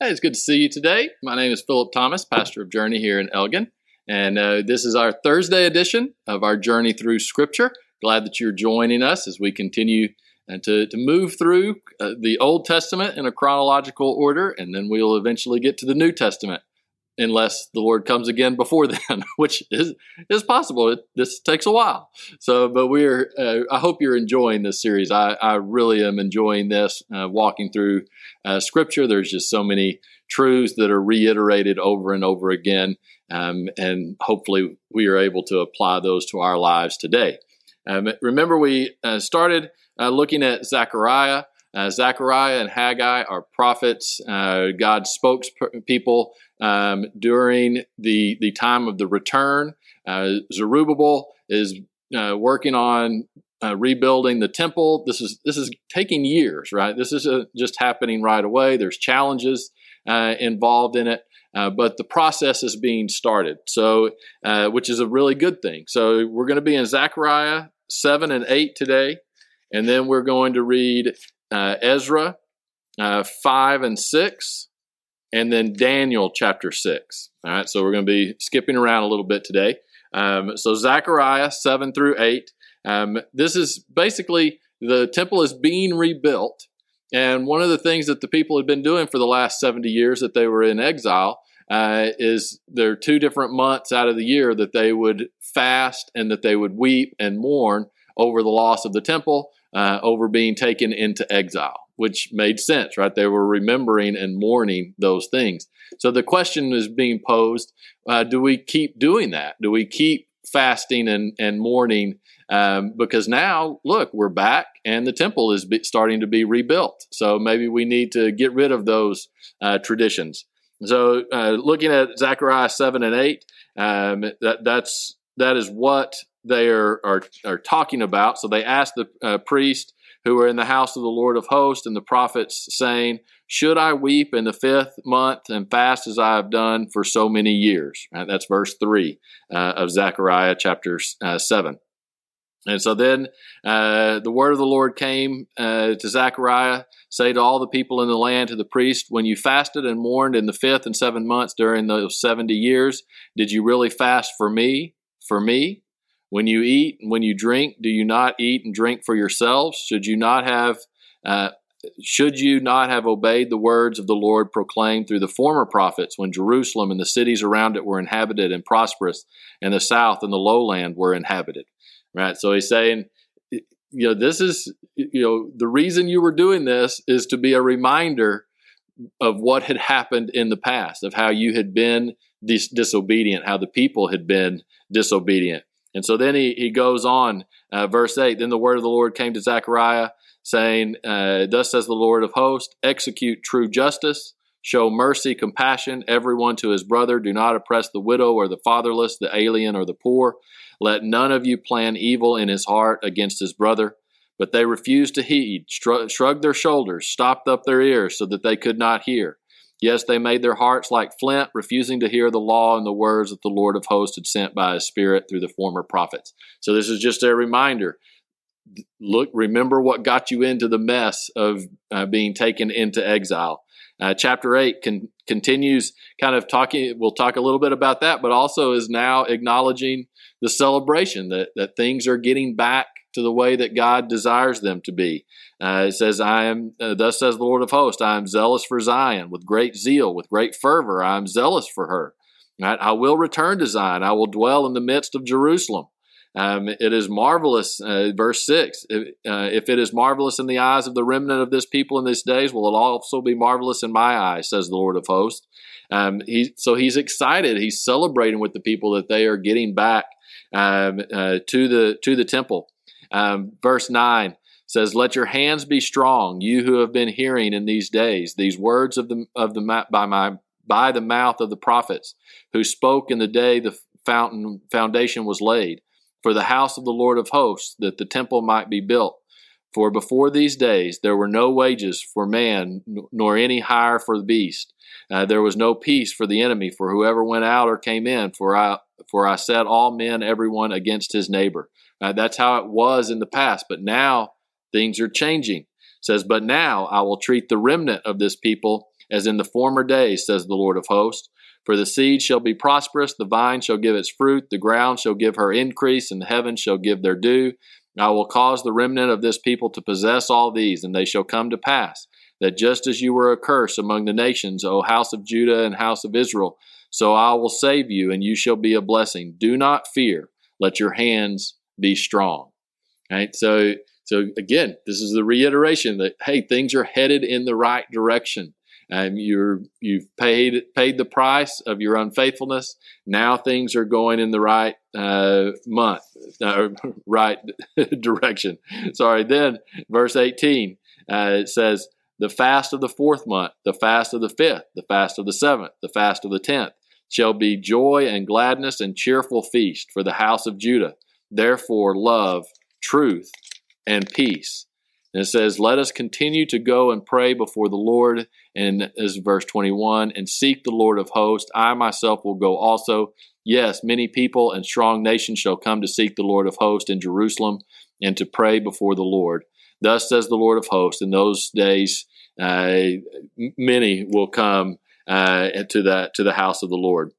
Hey, it's good to see you today. My name is Philip Thomas, pastor of Journey here in Elgin. And uh, this is our Thursday edition of our Journey Through Scripture. Glad that you're joining us as we continue uh, to, to move through uh, the Old Testament in a chronological order, and then we'll eventually get to the New Testament unless the Lord comes again before then, which is is possible. It, this takes a while. So, but we're. Uh, I hope you're enjoying this series. I, I really am enjoying this uh, walking through uh, Scripture. There's just so many truths that are reiterated over and over again, um, and hopefully we are able to apply those to our lives today. Um, remember, we uh, started uh, looking at Zechariah. Uh, Zechariah and Haggai are prophets, uh, God's spokespeople um, during the the time of the return. Uh, Zerubbabel is uh, working on uh, rebuilding the temple. This is this is taking years, right? This is uh, just happening right away. There's challenges uh, involved in it. Uh, but the process is being started, so which is a really good thing. So we're going to be in Zechariah seven and eight today, and then we're going to read Ezra five and six, and then Daniel chapter 6. All right, so we're going to be skipping around a little bit today. Um, so Zechariah 7 through 8. Um, this is basically the temple is being rebuilt. And one of the things that the people had been doing for the last 70 years that they were in exile uh, is there are two different months out of the year that they would fast and that they would weep and mourn over the loss of the temple, uh, over being taken into exile which made sense, right? They were remembering and mourning those things. So the question is being posed uh, do we keep doing that? Do we keep fasting and, and mourning? Um, because now, look, we're back and the temple is be, starting to be rebuilt. So maybe we need to get rid of those uh, traditions. So, uh, looking at Zechariah 7 and 8, um, that, that's, that is what they are, are, are talking about. So, they asked the uh, priest who were in the house of the Lord of hosts, and the prophets, saying, Should I weep in the fifth month and fast as I have done for so many years? Right, that's verse 3 uh, of Zechariah chapter uh, 7. And so then uh, the word of the Lord came uh, to Zechariah, say to all the people in the land, to the priest, when you fasted and mourned in the fifth and seventh months during those 70 years, did you really fast for me? For me? When you eat and when you drink, do you not eat and drink for yourselves? Should you not have uh, should you not have obeyed the words of the Lord proclaimed through the former prophets when Jerusalem and the cities around it were inhabited and prosperous, and the south and the lowland were inhabited? Right. So he's saying, you know, this is, you know, the reason you were doing this is to be a reminder of what had happened in the past, of how you had been dis- disobedient, how the people had been disobedient. And so then he, he goes on, uh, verse 8 Then the word of the Lord came to Zechariah, saying, uh, Thus says the Lord of hosts, execute true justice, show mercy, compassion, everyone to his brother. Do not oppress the widow or the fatherless, the alien or the poor. Let none of you plan evil in his heart against his brother. But they refused to heed, shrugged their shoulders, stopped up their ears so that they could not hear. Yes, they made their hearts like flint, refusing to hear the law and the words that the Lord of hosts had sent by his Spirit through the former prophets. So, this is just a reminder. Look, remember what got you into the mess of uh, being taken into exile. Uh, chapter 8 con- continues kind of talking, we'll talk a little bit about that, but also is now acknowledging the celebration that, that things are getting back to the way that God desires them to be. Uh, it says, I am, uh, thus says the Lord of hosts, I am zealous for Zion with great zeal, with great fervor. I am zealous for her. Right? I will return to Zion. I will dwell in the midst of Jerusalem. Um, it is marvelous, uh, verse 6. If, uh, if it is marvelous in the eyes of the remnant of this people in these days, will it also be marvelous in my eyes, says the Lord of hosts. Um, he, so he's excited. He's celebrating with the people that they are getting back um, uh, to the to the temple. Um, verse 9 says, Let your hands be strong, you who have been hearing in these days these words of the, of the, by, my, by the mouth of the prophets, who spoke in the day the fountain foundation was laid, for the house of the Lord of hosts, that the temple might be built. For before these days there were no wages for man, nor any hire for the beast. Uh, there was no peace for the enemy, for whoever went out or came in. For I, for I set all men, everyone against his neighbor. Uh, that's how it was in the past, but now things are changing. It says, but now I will treat the remnant of this people as in the former days, says the Lord of hosts. For the seed shall be prosperous, the vine shall give its fruit, the ground shall give her increase, and the heavens shall give their dew. I will cause the remnant of this people to possess all these, and they shall come to pass, that just as you were a curse among the nations, O house of Judah and house of Israel, so I will save you, and you shall be a blessing. Do not fear, let your hands be strong. Right? So so again, this is the reiteration that hey, things are headed in the right direction. Um, you're you've paid paid the price of your unfaithfulness. Now things are going in the right uh, month, uh, right direction. Sorry. Then verse eighteen uh, it says, "The fast of the fourth month, the fast of the fifth, the fast of the seventh, the fast of the tenth shall be joy and gladness and cheerful feast for the house of Judah. Therefore, love, truth, and peace." And it says, Let us continue to go and pray before the Lord. And is verse 21 and seek the Lord of hosts. I myself will go also. Yes, many people and strong nations shall come to seek the Lord of hosts in Jerusalem and to pray before the Lord. Thus says the Lord of hosts, in those days, uh, many will come uh, to, that, to the house of the Lord.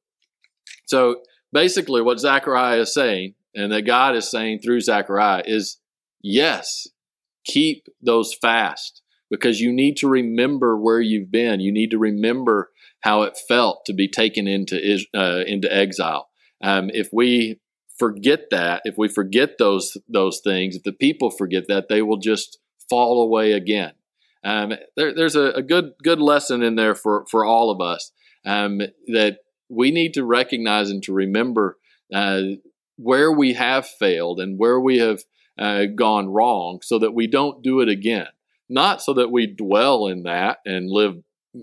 So basically, what Zechariah is saying, and that God is saying through Zechariah, is yes, keep those fast because you need to remember where you've been. You need to remember how it felt to be taken into uh, into exile. Um, if we forget that, if we forget those those things, if the people forget that, they will just fall away again. Um, there, there's a, a, good good lesson in there for for all of us um, that we need to recognize and to remember uh, where we have failed and where we have uh, gone wrong so that we don't do it again. Not so that we dwell in that and live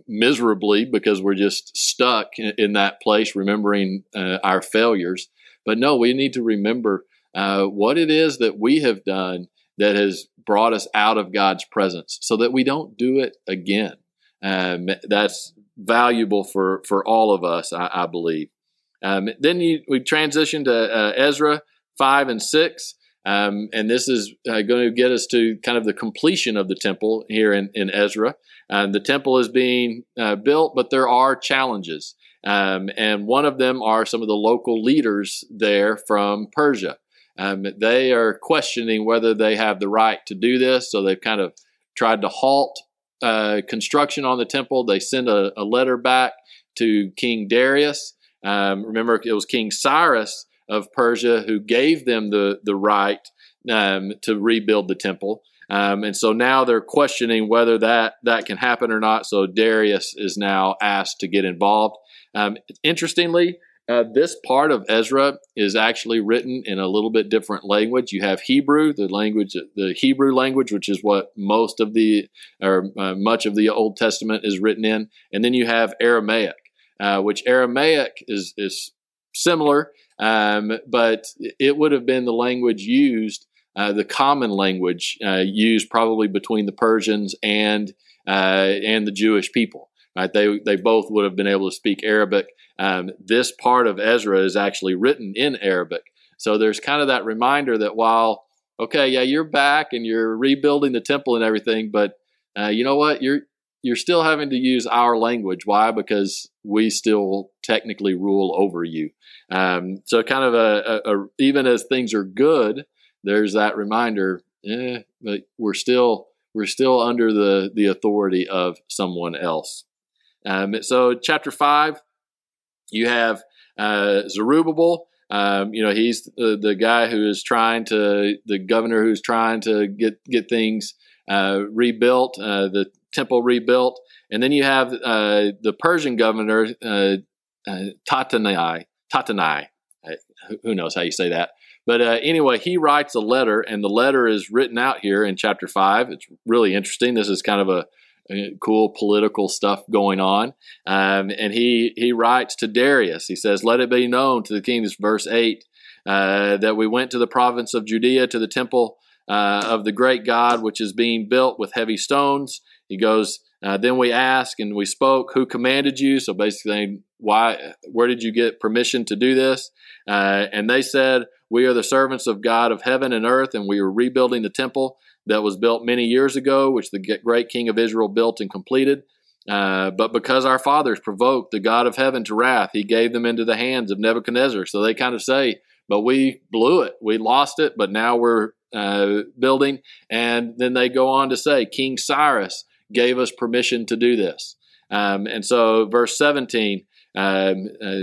miserably because we're just stuck in, in that place, remembering uh, our failures. But no, we need to remember uh, what it is that we have done that has brought us out of God's presence so that we don't do it again. Um, that's valuable for, for all of us, I, I believe. Um, then you, we transition to uh, Ezra 5 and 6. Um, and this is uh, going to get us to kind of the completion of the temple here in, in Ezra. Uh, the temple is being uh, built, but there are challenges. Um, and one of them are some of the local leaders there from Persia. Um, they are questioning whether they have the right to do this, so they've kind of tried to halt uh, construction on the temple. They send a, a letter back to King Darius. Um, remember, it was King Cyrus of Persia who gave them the, the right um, to rebuild the temple. Um, and so now they're questioning whether that, that can happen or not. So Darius is now asked to get involved. Um, interestingly, uh, this part of Ezra is actually written in a little bit different language. You have Hebrew, the language, the Hebrew language, which is what most of the or uh, much of the Old Testament is written in, and then you have Aramaic, uh, which Aramaic is is similar, um, but it would have been the language used, uh, the common language uh, used probably between the Persians and uh, and the Jewish people. Right? They they both would have been able to speak Arabic. Um, this part of Ezra is actually written in Arabic, so there's kind of that reminder that while okay, yeah, you're back and you're rebuilding the temple and everything, but uh, you know what? You're you're still having to use our language. Why? Because we still technically rule over you. Um, so, kind of a, a, a, even as things are good, there's that reminder. Eh, we're still we're still under the the authority of someone else. Um, so, chapter five, you have uh, Zerubbabel. Um, you know, he's the, the guy who is trying to the governor who's trying to get get things uh, rebuilt. Uh, the temple rebuilt. And then you have uh, the Persian governor, uh, uh, Tattenai. Tattenai. Who knows how you say that? But uh, anyway, he writes a letter, and the letter is written out here in chapter 5. It's really interesting. This is kind of a, a cool political stuff going on. Um, and he, he writes to Darius. He says, Let it be known to the king, this verse 8, uh, that we went to the province of Judea to the temple uh, of the great God, which is being built with heavy stones. He goes, uh, then we ask and we spoke, who commanded you? So basically, why, where did you get permission to do this? Uh, and they said, we are the servants of God of heaven and earth, and we are rebuilding the temple that was built many years ago, which the great king of Israel built and completed. Uh, but because our fathers provoked the God of heaven to wrath, he gave them into the hands of Nebuchadnezzar. So they kind of say, but we blew it. We lost it, but now we're uh, building. And then they go on to say, King Cyrus gave us permission to do this. Um, and so, verse 17, um, uh,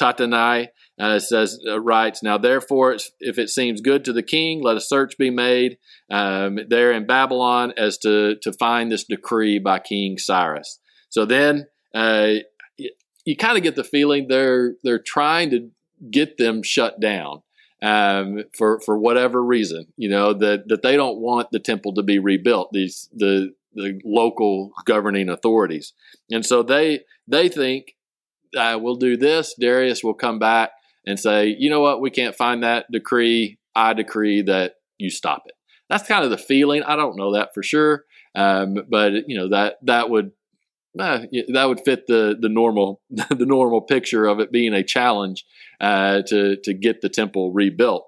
Tattenai uh, says, uh, writes, Now therefore, if it seems good to the king, let a search be made um, there in Babylon as to, to find this decree by King Cyrus. So then uh, you, you kind of get the feeling they're, they're trying to get them shut down. Um, for for whatever reason, you know that that they don't want the temple to be rebuilt. These the the local governing authorities, and so they they think uh, we'll do this. Darius will come back and say, you know what, we can't find that decree. I decree that you stop it. That's kind of the feeling. I don't know that for sure, um, but you know that that would uh, that would fit the the normal the normal picture of it being a challenge uh, to to get the temple rebuilt.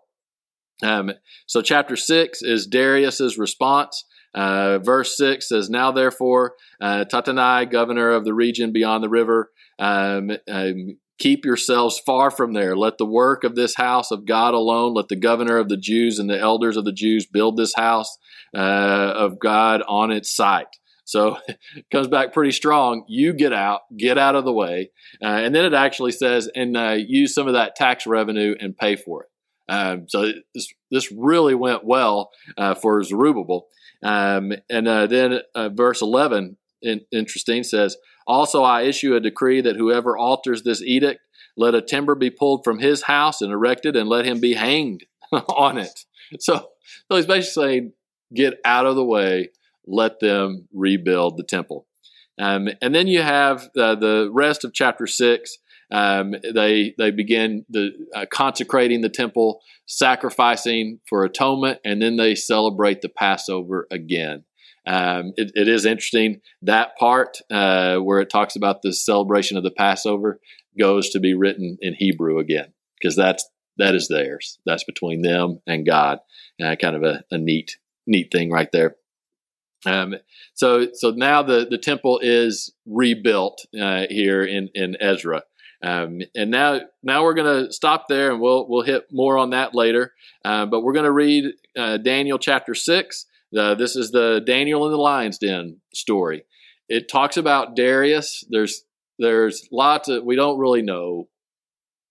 Um, so chapter six is Darius's response. Uh, verse 6 says, Now therefore, uh, Tattenai, governor of the region beyond the river, um, um, Keep yourselves far from there. Let the work of this house of God alone, let the governor of the Jews and the elders of the Jews build this house uh, of God on its site. So it comes back pretty strong. You get out, get out of the way. Uh, and then it actually says, and uh, use some of that tax revenue and pay for it. Um, so this, this really went well uh, for Zerubbabel. Um, and uh, then uh, verse 11, in, interesting, says, also, I issue a decree that whoever alters this edict, let a timber be pulled from his house and erected, and let him be hanged on it. So, so he's basically saying, get out of the way, let them rebuild the temple. Um, and then you have uh, the rest of chapter six. Um, they they begin the uh, consecrating the temple, sacrificing for atonement, and then they celebrate the Passover again. Um, it, it is interesting that part uh, where it talks about the celebration of the Passover goes to be written in Hebrew again because that's that is theirs. That's between them and God. Uh, kind of a, a, neat neat thing right there. Um, so so now the the temple is rebuilt uh, here in in Ezra. Um, and now, now we're going to stop there, and we'll we'll hit more on that later. Uh, but we're going to read uh, Daniel chapter six, uh, this is the Daniel in the Lion's Den story. It talks about Darius. There's there's lots of we don't really know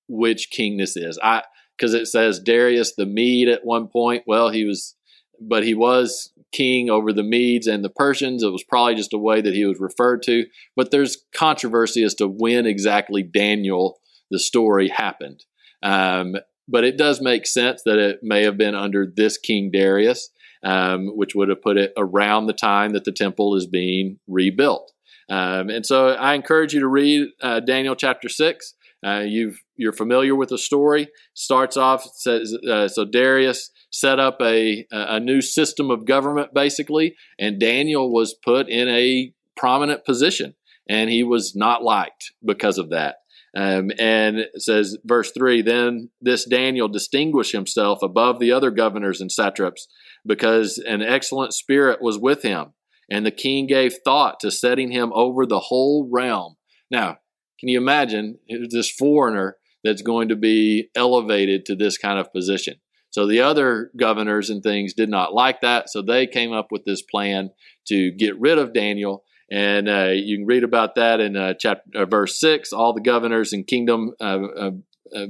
which king this is. I because it says Darius the Mede at one point. Well, he was, but he was king over the Medes and the Persians. It was probably just a way that he was referred to. But there's controversy as to when exactly Daniel the story happened. Um, but it does make sense that it may have been under this King Darius um, which would have put it around the time that the temple is being rebuilt. Um, and so I encourage you to read uh, Daniel chapter 6. Uh, you are familiar with the story. Starts off says uh, so Darius set up a a new system of government basically, and Daniel was put in a prominent position, and he was not liked because of that. Um, and it says, verse 3 Then this Daniel distinguished himself above the other governors and satraps because an excellent spirit was with him, and the king gave thought to setting him over the whole realm. Now, can you imagine this foreigner that's going to be elevated to this kind of position? So the other governors and things did not like that, so they came up with this plan to get rid of Daniel and uh, you can read about that in uh, chapter uh, verse six. All the governors and kingdom, uh, uh, uh,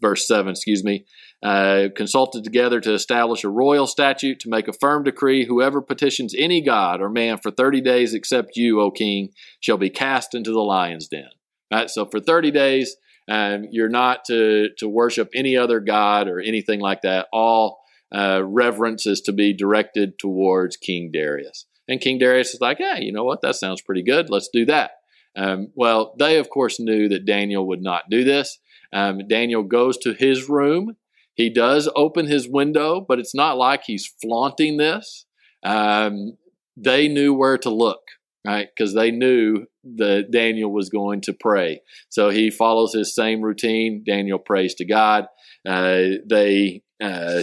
verse seven, excuse me, consulted together to establish a royal statute to make a firm decree: whoever petitions any god or man for thirty days, except you, O king, shall be cast into the lion's den. Right. So for thirty days, um, you're not to to worship any other god or anything like that. All reverence is to be directed towards King Darius. And King Darius is like, yeah, you know what? That sounds pretty good. Let's do that. Um, well, they, of course, knew that Daniel would not do this. Um, Daniel goes to his room. He does open his window, but it's not like he's flaunting this. Um, they knew where to look, right? Because they knew that Daniel was going to pray. So he follows his same routine. Daniel prays to God. Uh, they uh,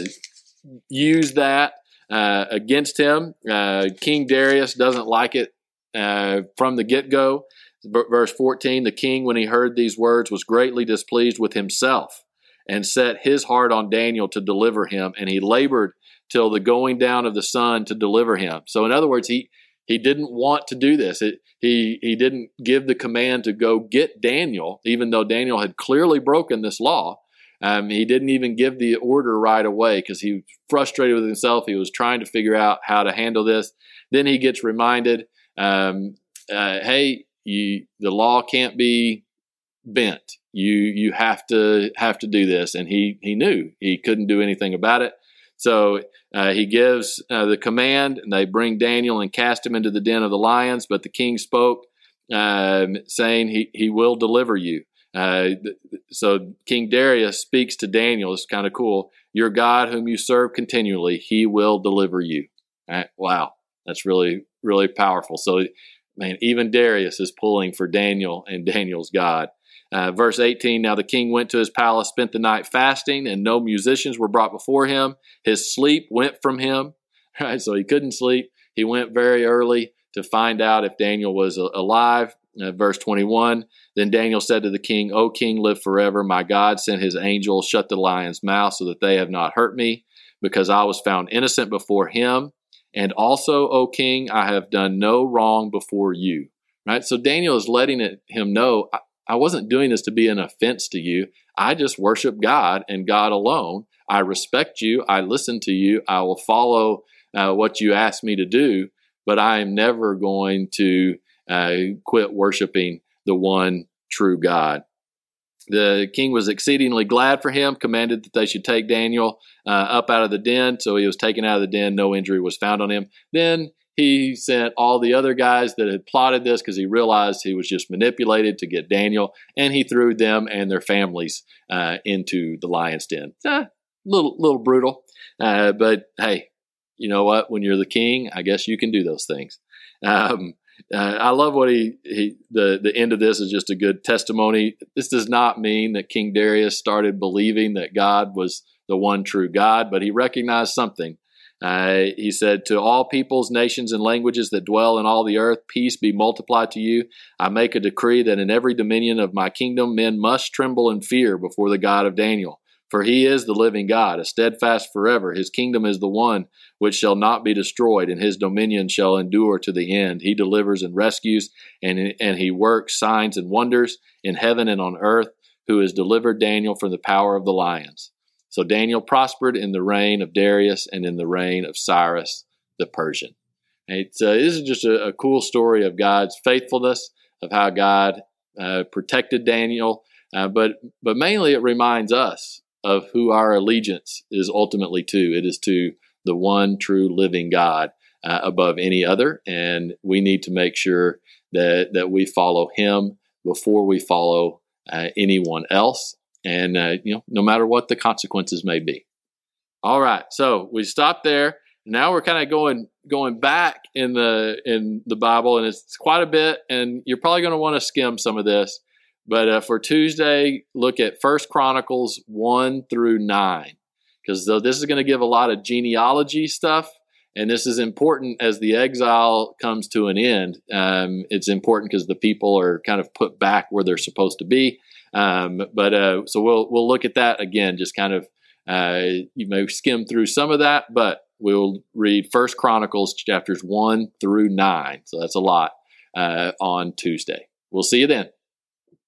use that uh, against him. Uh, King Darius doesn't like it uh, from the get go. Verse 14 The king, when he heard these words, was greatly displeased with himself and set his heart on Daniel to deliver him, and he labored till the going down of the sun to deliver him. So, in other words, he he didn't want to do this. It, he he didn't give the command to go get Daniel, even though Daniel had clearly broken this law. Um, he didn't even give the order right away because he was frustrated with himself. He was trying to figure out how to handle this. Then he gets reminded, um, uh, "Hey, you, the law can't be bent. You you have to have to do this." And he he knew he couldn't do anything about it. So uh, he gives uh, the command, and they bring Daniel and cast him into the den of the lions. But the king spoke, um, saying, he, he will deliver you. Uh, so King Darius speaks to Daniel. It's kind of cool. Your God, whom you serve continually, he will deliver you. Wow, that's really, really powerful. So, man, even Darius is pulling for Daniel and Daniel's God. Uh, verse 18 Now the king went to his palace, spent the night fasting, and no musicians were brought before him. His sleep went from him, right? So he couldn't sleep. He went very early to find out if Daniel was alive. Uh, verse 21 Then Daniel said to the king, O king, live forever. My God sent his angel, shut the lion's mouth so that they have not hurt me, because I was found innocent before him. And also, O king, I have done no wrong before you. Right? So Daniel is letting it, him know, I wasn't doing this to be an offense to you. I just worship God and God alone. I respect you. I listen to you. I will follow uh, what you ask me to do, but I am never going to uh, quit worshiping the one true God. The king was exceedingly glad for him, commanded that they should take Daniel uh, up out of the den. So he was taken out of the den. No injury was found on him. Then he sent all the other guys that had plotted this because he realized he was just manipulated to get Daniel, and he threw them and their families uh, into the lion's den. Eh, little little brutal, uh, but hey, you know what? When you're the king, I guess you can do those things. Um, uh, I love what he, he the the end of this is just a good testimony. This does not mean that King Darius started believing that God was the one true God, but he recognized something uh, he said, To all peoples, nations, and languages that dwell in all the earth, peace be multiplied to you. I make a decree that in every dominion of my kingdom, men must tremble and fear before the God of Daniel. For he is the living God, a steadfast forever. His kingdom is the one which shall not be destroyed, and his dominion shall endure to the end. He delivers and rescues, and, and he works signs and wonders in heaven and on earth, who has delivered Daniel from the power of the lions. So Daniel prospered in the reign of Darius and in the reign of Cyrus the Persian. It's, uh, this is just a, a, cool story of God's faithfulness, of how God uh, protected Daniel, uh, but but mainly it reminds us of who our allegiance is ultimately to. It is to the one true living God uh, above any other, and we need to make sure that that we follow Him before we follow uh, anyone else and uh, you know no matter what the consequences may be. All right. So we stopped there. Now we're kind of going going back in the in the bible and it's quite a bit and you're probably going to want to skim some of this. But uh, for tuesday look at first chronicles 1 through 9 because though this is going to give a lot of genealogy stuff and this is important as the exile comes to an end. Um, it's important because the people are kind of put back where they're supposed to be um, but uh, so we'll we'll look at that again. Just kind of uh, you may skim through some of that, but we'll read First Chronicles chapters one through nine. So that's a lot uh, on Tuesday. We'll see you then.